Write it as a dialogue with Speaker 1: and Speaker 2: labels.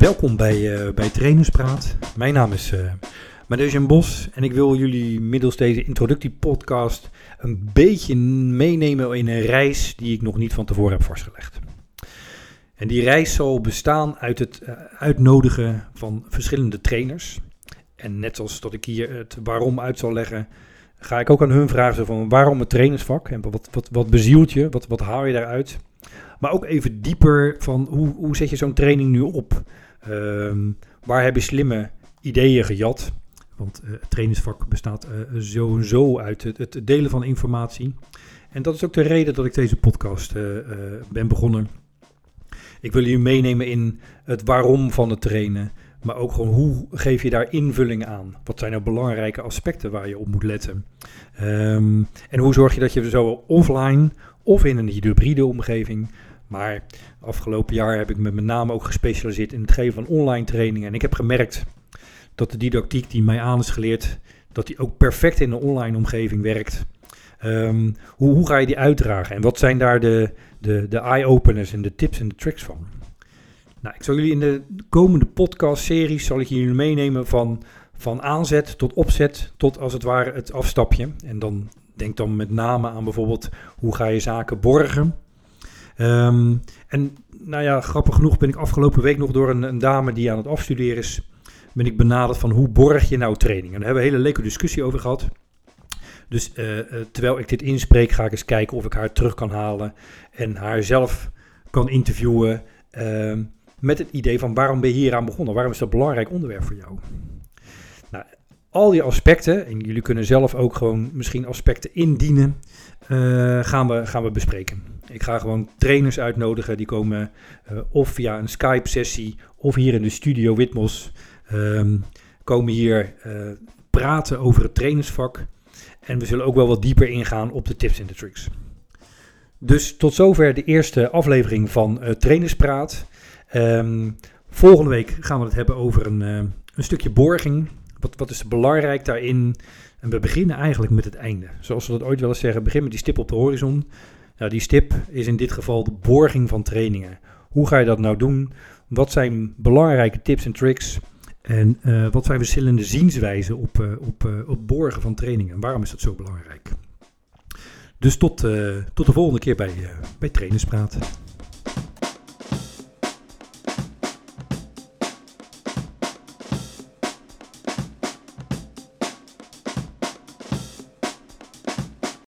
Speaker 1: Welkom bij, uh, bij Trainerspraat. Mijn naam is uh, Madejan Bos en ik wil jullie middels deze introductiepodcast een beetje meenemen in een reis die ik nog niet van tevoren heb vastgelegd. En die reis zal bestaan uit het uh, uitnodigen van verschillende trainers. En net zoals dat ik hier het waarom uit zal leggen, ga ik ook aan hun vragen van waarom het trainersvak en wat, wat, wat bezielt je, wat, wat haal je daaruit. Maar ook even dieper van hoe, hoe zet je zo'n training nu op? Um, waar heb je slimme ideeën gejat? Want uh, het trainingsvak bestaat uh, sowieso uit het, het, delen van informatie. En dat is ook de reden dat ik deze podcast uh, ben begonnen. Ik wil jullie meenemen in het waarom van het trainen. Maar ook gewoon hoe geef je daar invulling aan? Wat zijn nou belangrijke aspecten waar je op moet letten? Um, en hoe zorg je dat je zo offline of in een hybride omgeving maar afgelopen jaar heb ik me met name ook gespecialiseerd in het geven van online trainingen. En ik heb gemerkt dat de didactiek die mij aan is geleerd, dat die ook perfect in een online omgeving werkt. Um, hoe, hoe, ga je die uitdragen en wat zijn daar de, de, de eye-openers en de tips en de tricks van? Nou, ik zal jullie in de komende podcast-series zal ik jullie meenemen van, van aanzet tot opzet tot als het ware het afstapje. En dan denk dan met name aan bijvoorbeeld hoe ga je zaken borgen. Um, en nou ja, grappig genoeg ben ik afgelopen week nog door een, een, dame die aan het afstuderen is, ben ik benaderd van hoe borg je nou training? En daar hebben we een hele leuke discussie over gehad. Dus uh, uh, terwijl ik dit inspreek, ga ik eens kijken of ik haar terug kan halen en haar zelf kan interviewen uh, met het idee van waarom ben je hier aan begonnen? Waarom is dat belangrijk onderwerp voor jou? Nou, al die aspecten, en jullie kunnen zelf ook gewoon misschien aspecten indienen, gaan, we, gaan we bespreken. Ik ga gewoon trainers uitnodigen. Die komen uh, of via een Skype-sessie of hier in de studio Witmos. Um, komen hier uh, praten over het trainersvak. En we zullen ook wel wat dieper ingaan op de tips en de tricks. Dus tot zover de eerste aflevering van uh, Trainerspraat. Um, volgende week gaan we het hebben over een, een stukje borging. Wat, wat is belangrijk daarin? En we beginnen eigenlijk met het einde. Zoals we dat ooit wel eens zeggen, begin met die stip op de horizon. Nou, die stip is in dit geval de borging van trainingen. Hoe ga je dat nou doen? Wat zijn belangrijke tips en tricks? En uh, wat zijn verschillende zienswijzen op, uh, op, uh, op borgen van trainingen? Waarom is dat zo belangrijk? Dus tot, tot de volgende keer bij, bij Trainerspraat.